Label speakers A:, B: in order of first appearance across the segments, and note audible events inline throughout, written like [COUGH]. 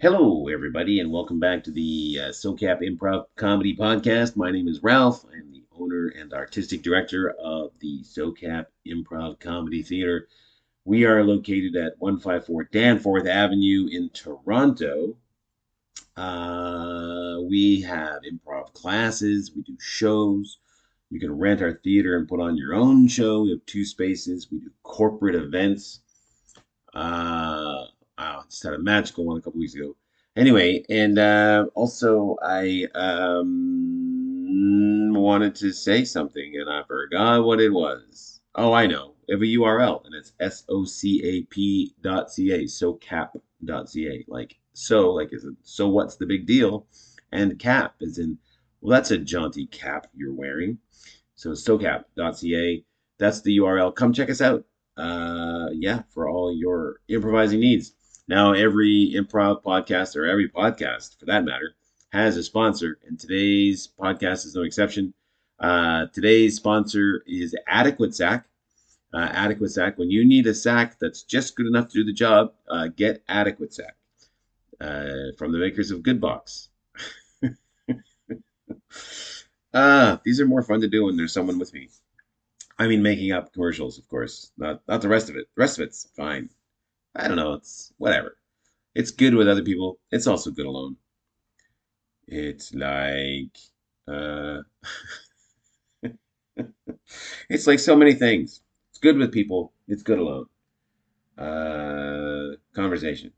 A: Hello, everybody, and welcome back to the uh, SoCap Improv Comedy Podcast. My name is Ralph. I'm the owner and artistic director of the SoCap Improv Comedy Theater. We are located at 154 Danforth Avenue in Toronto. Uh, we have improv classes, we do shows. You can rent our theater and put on your own show. We have two spaces. We do corporate events. Uh, wow, just had a magical one a couple weeks ago. Anyway, and uh, also I um, wanted to say something and I forgot what it was. Oh, I know. We have a URL and it's s-o-c-a-p dot ca, socap.ca. Like so, like is it so? What's the big deal? And cap is in well, that's a jaunty cap you're wearing. So socap.ca. That's the URL. Come check us out uh, yeah, for all your improvising needs. Now, every improv podcast, or every podcast for that matter, has a sponsor, and today's podcast is no exception. Uh, today's sponsor is Adequate Sack. Uh, Adequate Sack. When you need a sack that's just good enough to do the job, uh, get Adequate Sack uh, from the makers of Good Box. Ah, [LAUGHS] these are more fun to do when there's someone with me. I mean, making up commercials, of course. Not not the rest of it. The rest of it's fine. I don't know. It's whatever. It's good with other people. It's also good alone. It's like uh, [LAUGHS] it's like so many things. It's good with people. It's good alone. Uh, conversation.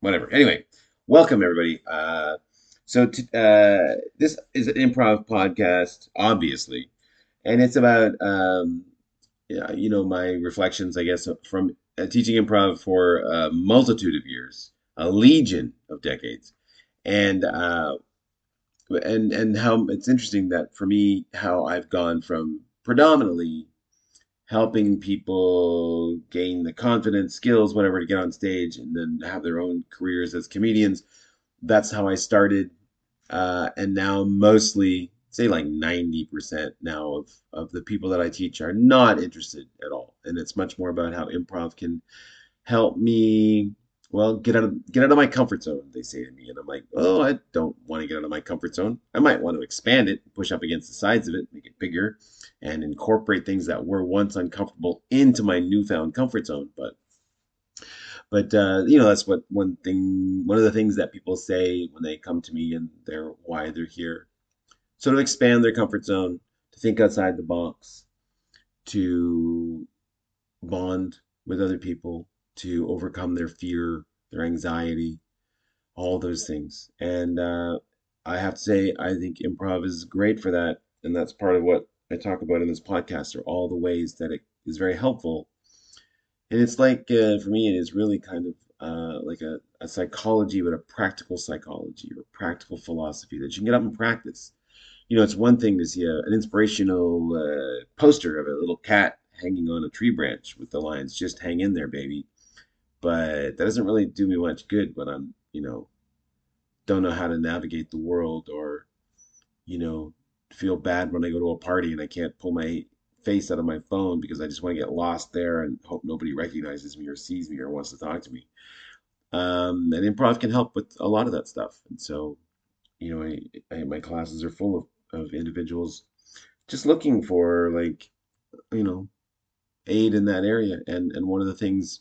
A: Whatever. Anyway, welcome everybody. Uh, so t- uh, this is an improv podcast, obviously and it's about um, you know my reflections, I guess, from uh, teaching improv for a multitude of years, a legion of decades, and uh, and and how it's interesting that for me how I've gone from predominantly helping people gain the confidence, skills, whatever to get on stage and then have their own careers as comedians. That's how I started, uh, and now mostly say like 90% now of, of the people that I teach are not interested at all. And it's much more about how improv can help me, well, get out of get out of my comfort zone, they say to me. And I'm like, oh, I don't want to get out of my comfort zone. I might want to expand it, push up against the sides of it, make it bigger, and incorporate things that were once uncomfortable into my newfound comfort zone. But but uh, you know that's what one thing one of the things that people say when they come to me and they're why they're here sort of expand their comfort zone, to think outside the box, to bond with other people, to overcome their fear, their anxiety, all those things. And uh, I have to say, I think improv is great for that. And that's part of what I talk about in this podcast are all the ways that it is very helpful. And it's like, uh, for me, it is really kind of uh, like a, a psychology, but a practical psychology or practical philosophy that you can get up and practice you know, it's one thing to see a, an inspirational uh, poster of a little cat hanging on a tree branch with the lines "Just hang in there, baby," but that doesn't really do me much good when I'm, you know, don't know how to navigate the world or, you know, feel bad when I go to a party and I can't pull my face out of my phone because I just want to get lost there and hope nobody recognizes me or sees me or wants to talk to me. Um, and improv can help with a lot of that stuff. And so, you know, I, I, my classes are full of of individuals just looking for like you know aid in that area. And and one of the things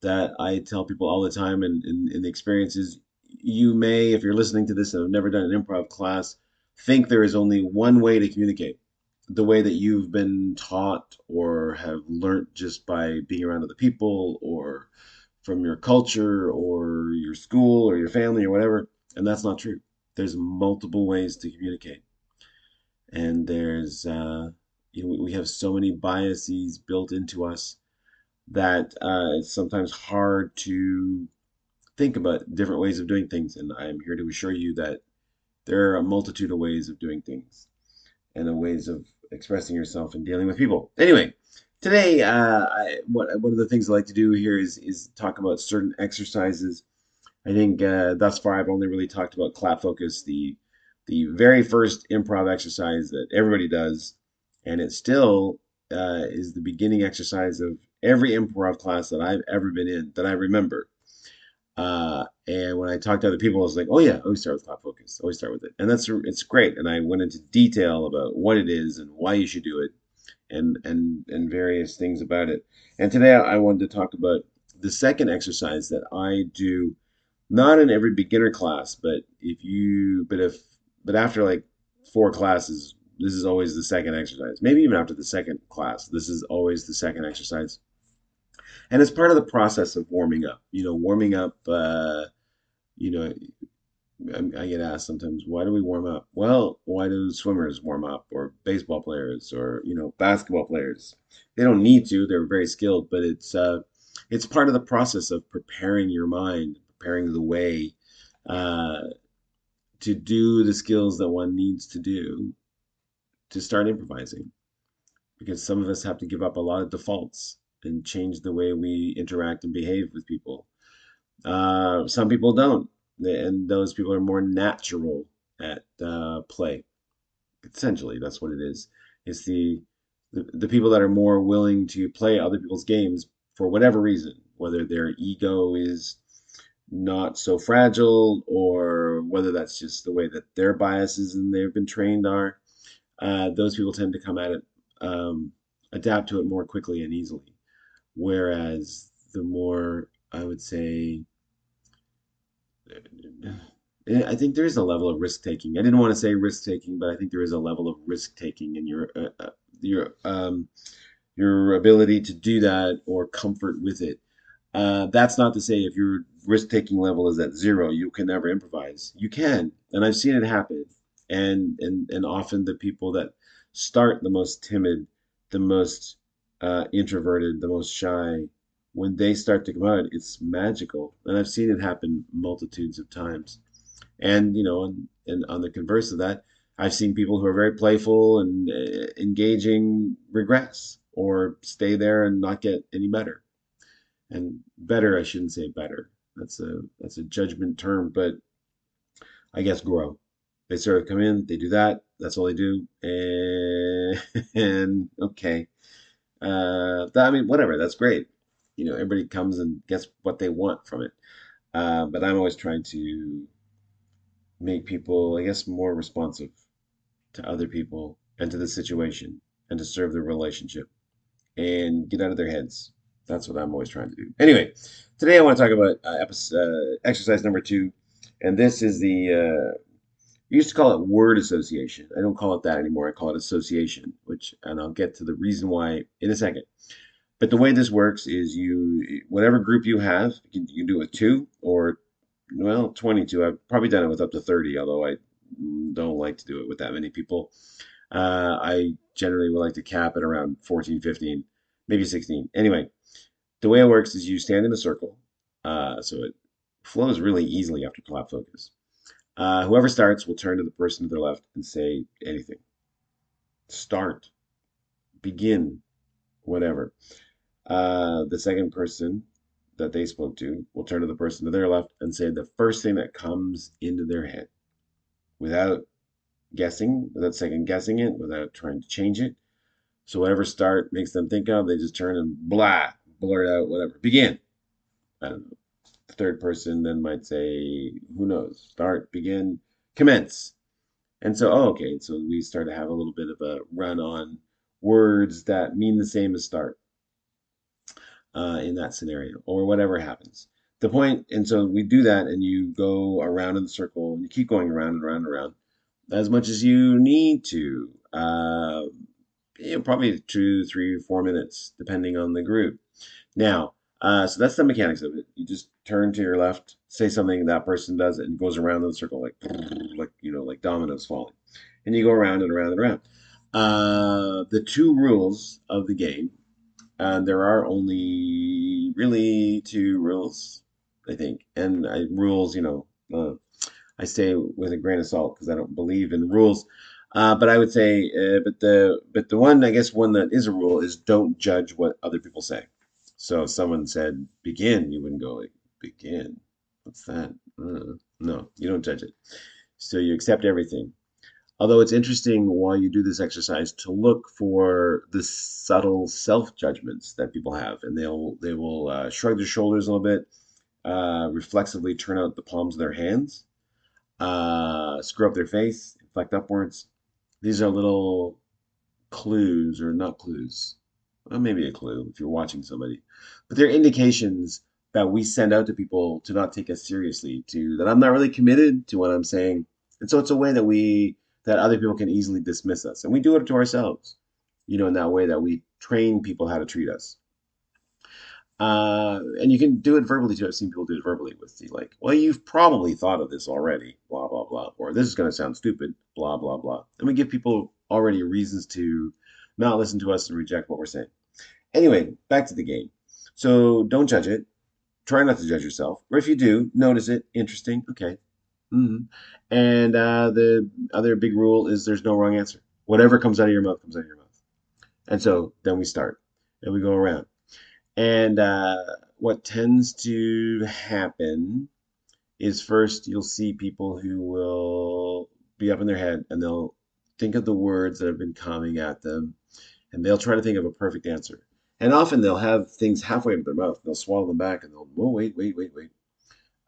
A: that i tell people all the time and in, in the experiences you may if you're listening to this and have never done an improv class think there is only one way to communicate. The way that you've been taught or have learned just by being around other people or from your culture or your school or your family or whatever and that's not true there's multiple ways to communicate. And there's uh, you know we have so many biases built into us that uh, it's sometimes hard to think about different ways of doing things. And i'm here to assure you that there are a multitude of ways of doing things and the ways of expressing yourself and dealing with people. Anyway today uh, I, what, one of the things i like to do here is is talk about certain exercises I think uh, thus far I've only really talked about clap focus, the the very first improv exercise that everybody does, and it still uh, is the beginning exercise of every improv class that I've ever been in that I remember. Uh, and when I talked to other people, I was like, "Oh yeah, always start with clap focus. Always start with it." And that's it's great. And I went into detail about what it is and why you should do it, and and and various things about it. And today I wanted to talk about the second exercise that I do, not in every beginner class, but if you, but if, but after like four classes, this is always the second exercise. Maybe even after the second class, this is always the second exercise and it's part of the process of warming up. You know, warming up. Uh, you know, I, get asked sometimes, why do we warm up? Well, why do swimmers warm up, or baseball players, or you know, basketball players? They don't need to; they're very skilled, but it's uh, it's part of the process of preparing your mind, preparing the way uh, to do the skills that one needs to do to start improvising. Because some of us have to give up a lot of defaults and change the way we interact and behave with people. Uh, some people don't, and those people are more natural at uh, play. Essentially, that's what it is. It's the, the the people that are more willing to play other people's games for whatever reason, whether their ego is not so fragile or whether that's just the way that their biases and they've been trained are. Uh, those people tend to come at it, um, adapt to it more quickly and easily. Whereas the more I would say, [SIGHS] I think there is a level of risk taking. I didn't want to say risk taking, but I think there is a level of risk taking in your uh, uh, your um, your ability to do that or comfort with it. Uh, that's not to say if your risk taking level is at zero, you can never improvise. You can, and I've seen it happen. And and and often the people that start the most timid, the most uh, introverted, the most shy, when they start to come out, it's magical. And I've seen it happen multitudes of times. And, you know, and, and on the converse of that, I've seen people who are very playful and uh, engaging regress or stay there and not get any better. And better, I shouldn't say better. That's a that's a judgment term, but I guess grow. They sort of come in, they do that. That's all they do, and, [LAUGHS] okay, uh, I mean, whatever, that's great. You know, everybody comes and gets what they want from it. Uh, but I'm always trying to make people, I guess, more responsive to other people and to the situation and to serve the relationship and get out of their heads. That's what I'm always trying to do. Anyway, today I want to talk about uh, episode, uh, exercise number two, and this is the uh, we used to call it word association. I don't call it that anymore. I call it association, which, and I'll get to the reason why in a second. But the way this works is you, whatever group you have, you can, you can do with two or, well, 22. I've probably done it with up to 30, although I don't like to do it with that many people. Uh, I generally would like to cap it around 14, 15, maybe 16. Anyway, the way it works is you stand in a circle. Uh, so it flows really easily after clap focus. Uh, whoever starts will turn to the person to their left and say anything. Start, begin, whatever. Uh, the second person that they spoke to will turn to the person to their left and say the first thing that comes into their head without guessing, without second guessing it, without trying to change it. So whatever start makes them think of, they just turn and blah, blurt out whatever. Begin. I don't know third person then might say, who knows, start, begin, commence. And so, oh, okay, so we start to have a little bit of a run on words that mean the same as start uh, in that scenario, or whatever happens. The point, and so we do that, and you go around in the circle, and you keep going around and around and around as much as you need to. Uh, you know, probably two, three, four minutes, depending on the group. Now, uh, so that's the mechanics of it. You just turn to your left, say something, that person does it, and goes around in the circle like, [SNIFFS] like you know, like dominoes falling, and you go around and around and around. Uh, the two rules of the game, and there are only really two rules, I think, and I, rules, you know, uh, I say with a grain of salt because I don't believe in rules. Uh, but I would say, uh, but the but the one I guess one that is a rule is don't judge what other people say. So if someone said begin, you wouldn't go like begin. What's that? Uh, no, you don't judge it. So you accept everything. Although it's interesting while you do this exercise to look for the subtle self judgments that people have, and they'll they will uh, shrug their shoulders a little bit. uh, reflexively turn out the palms of their hands, uh, screw up their face, inflect upwards. These are little clues, or not clues, well, maybe a clue if you're watching somebody, but they're indications that we send out to people to not take us seriously, to that I'm not really committed to what I'm saying. And so it's a way that we that other people can easily dismiss us. And we do it to ourselves, you know, in that way that we train people how to treat us. Uh, and you can do it verbally too. I've seen people do it verbally with the like, well, you've probably thought of this already, blah, blah, blah. Or this is going to sound stupid, blah, blah, blah. And we give people already reasons to not listen to us and reject what we're saying. Anyway, back to the game. So don't judge it. Try not to judge yourself. Or if you do, notice it. Interesting. Okay. Mm-hmm. And uh, the other big rule is there's no wrong answer. Whatever comes out of your mouth comes out of your mouth. And so then we start and we go around. And uh, what tends to happen is first you'll see people who will be up in their head and they'll think of the words that have been coming at them and they'll try to think of a perfect answer. And often they'll have things halfway into their mouth. They'll swallow them back and they'll, oh, wait, wait, wait, wait.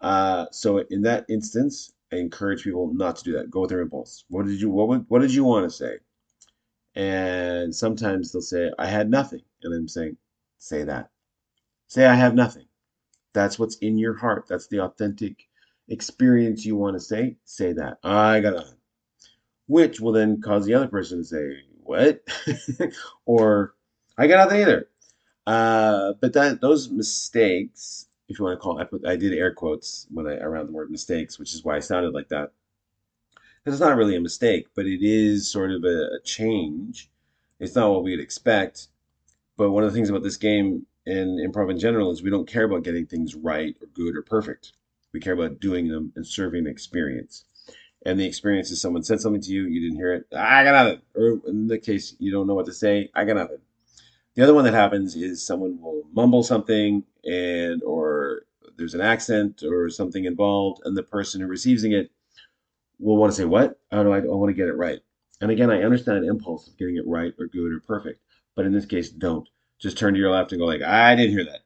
A: Uh, so in that instance, I encourage people not to do that. Go with their impulse. What did you what what did you want to say? And sometimes they'll say, I had nothing. And I'm saying, say that. Say, I have nothing. That's what's in your heart. That's the authentic experience you want to say. Say that. I got nothing. Which will then cause the other person to say, What? [LAUGHS] or I got nothing either. Uh, but that those mistakes, if you want to call it, I did air quotes when I around the word mistakes, which is why I sounded like that because it's not really a mistake, but it is sort of a, a change. It's not what we'd expect. But one of the things about this game and improv in general is we don't care about getting things right or good or perfect. We care about doing them and serving the experience. And the experience is someone said something to you, you didn't hear it, I got nothing. Or in the case you don't know what to say, I got nothing. The other one that happens is someone will mumble something and or there's an accent or something involved, and the person who receives it will want to say, What? How do I, I want to get it right? And again, I understand impulse of getting it right or good or perfect. But in this case, don't. Just turn to your left and go like, I didn't hear that.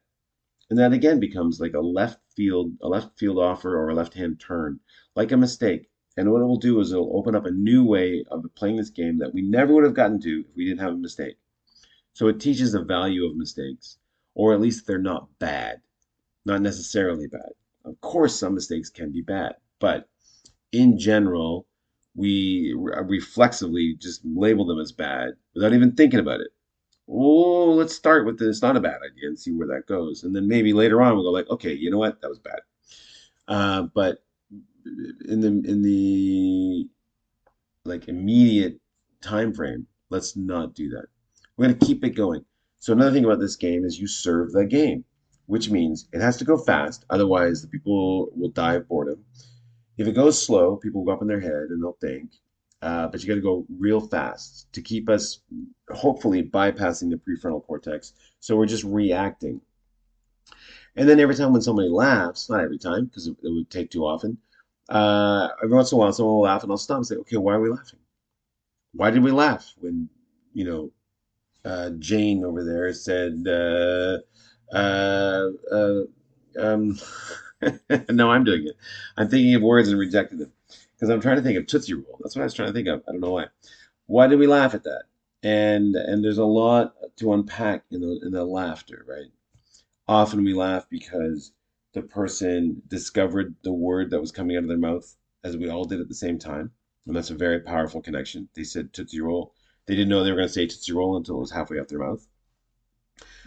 A: And that again becomes like a left field, a left field offer or a left hand turn, like a mistake. And what it will do is it'll open up a new way of playing this game that we never would have gotten to if we didn't have a mistake. So it teaches the value of mistakes, or at least they're not bad, not necessarily bad. Of course, some mistakes can be bad, but in general, we reflexively just label them as bad without even thinking about it. Oh, let's start with this. Not a bad idea and see where that goes. And then maybe later on we'll go like, okay, you know what? That was bad. Uh, but in the in the like immediate time frame, let's not do that. We're going to keep it going. So another thing about this game is you serve the game, which means it has to go fast. Otherwise, the people will die of boredom. If it goes slow, people will go up in their head and they'll think. Uh, but you got to go real fast to keep us hopefully bypassing the prefrontal cortex. So we're just reacting. And then every time when somebody laughs, not every time because it, would take too often, uh, every once in a while someone will laugh and I'll stop and say, okay, why are we laughing? Why did we laugh when, you know, uh, Jane over there said, uh, uh, uh um, [LAUGHS] no, I'm doing it. I'm thinking of words and rejecting them because I'm trying to think of Tootsie Roll. That's what I was trying to think of. I don't know why. Why did we laugh at that? And and there's a lot to unpack in the in the laughter, right? Often we laugh because the person discovered the word that was coming out of their mouth as we all did at the same time, and that's a very powerful connection. They said Tootsie Roll. They didn't know they were going to say Tootsie Roll until it was halfway up their mouth.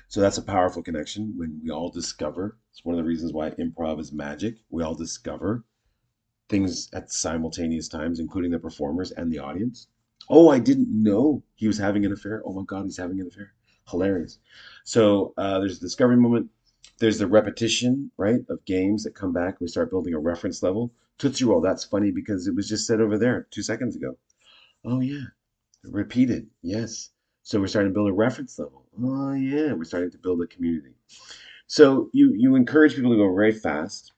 A: So that's a powerful connection when we all discover. It's one of the reasons why improv is magic. We all discover things at simultaneous times, including the performers and the audience. Oh, I didn't know he was having an affair. Oh my God, he's having an affair. Hilarious. So uh, there's a discovery moment. There's the repetition, right, of games that come back. We start building a reference level. Tootsie Roll, that's funny because it was just said over there two seconds ago. Oh, yeah. Repeated. Yes. So we're starting to build a reference level. Oh yeah, we're starting to build a community. So you you encourage people to go very fast,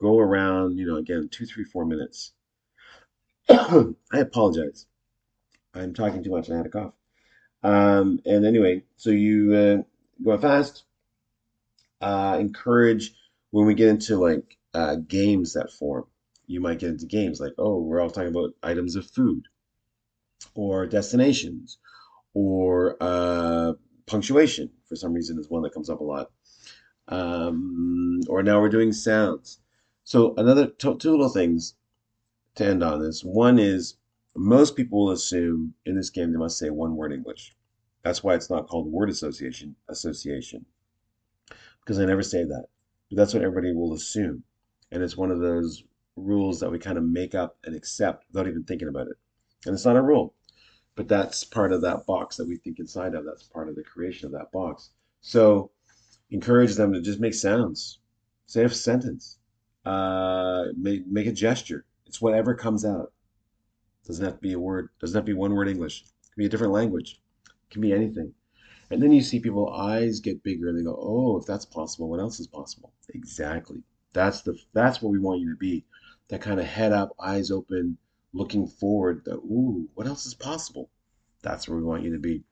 A: go around, you know, again, two, three, four minutes. [CLEARS THROAT] I apologize. I'm talking too much. I had a cough. Um, and anyway, so you uh, go fast. Uh, encourage when we get into like uh, games that form, you might get into games like, oh, we're all talking about items of food or destinations or uh, punctuation for some reason is one that comes up a lot. Um, or now we're doing sounds. So another two little things to end on this. One is most people will assume in this game they must say one word English. That's why it's not called word association association because I never say that. But that's what everybody will assume, and it's one of those rules that we kind of make up and accept without even thinking about it. And it's not a rule, but that's part of that box that we think inside of. That's part of the creation of that box. So encourage them to just make sounds, say a sentence, uh, make make a gesture. It's whatever comes out. Doesn't have to be a word. Doesn't have to be one word English. It can be a different language. It can be anything. And then you see people eyes get bigger and they go, "Oh, if that's possible, what else is possible?" Exactly. That's the that's what we want you to be. That kind of head up, eyes open, looking forward. The ooh, what else is possible? That's where we want you to be.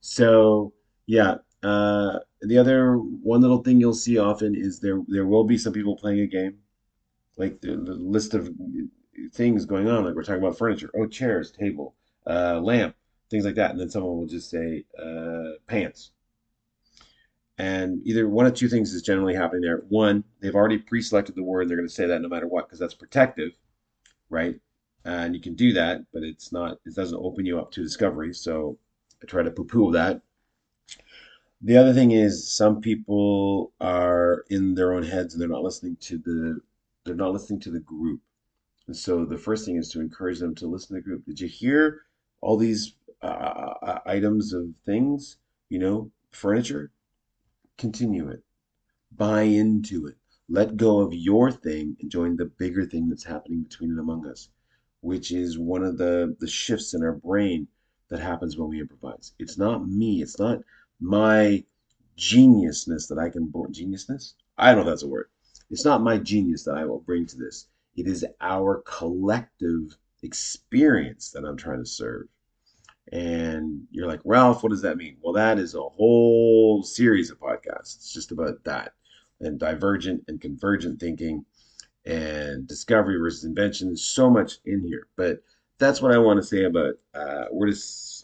A: So yeah. Uh, the other one little thing you'll see often is there there will be some people playing a game, like the, the list of things going on. Like we're talking about furniture. Oh, chairs, table, uh, lamp things like that. And then someone will just say uh, pants. And either one of two things is generally happening there. One, they've already pre-selected the word, they're going to say that no matter what, because that's protective, right? And you can do that, but it's not. It doesn't open you up to discovery. So I try to poo-poo that. The other thing is some people are in their own heads and they're not listening to the they're not listening to the group. And so the first thing is to encourage them to listen to the group. Did you hear all these uh, uh, items of things, you know, furniture, continue it. Buy into it. Let go of your thing and join the bigger thing that's happening between and among us, which is one of the, the shifts in our brain that happens when we improvise. It's not me. It's not my geniusness that I can bring. Geniusness? I don't know if that's a word. It's not my genius that I will bring to this. It is our collective experience that I'm trying to serve and you're like, Ralph, what does that mean? Well, that is a whole series of podcasts. It's just about that and divergent and convergent thinking and discovery versus invention. So much in here, but that's what I want to say about uh, word.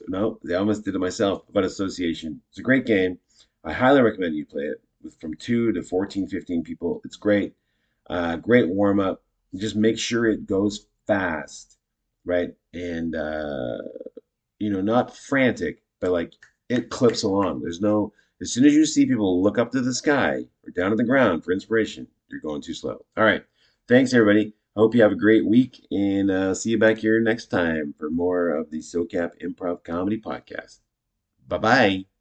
A: No, I almost did it myself about association. It's a great game. I highly recommend you play it with from two to 14, 15 people. It's great. Uh, great warm up. Just make sure it goes fast, right? And uh, you know, not frantic, but like it clips along. There's no, as soon as you see people look up to the sky or down to the ground for inspiration, you're going too slow. All right. Thanks, everybody. I hope you have a great week and uh, see you back here next time for more of the SOCAP Improv Comedy Podcast. Bye bye.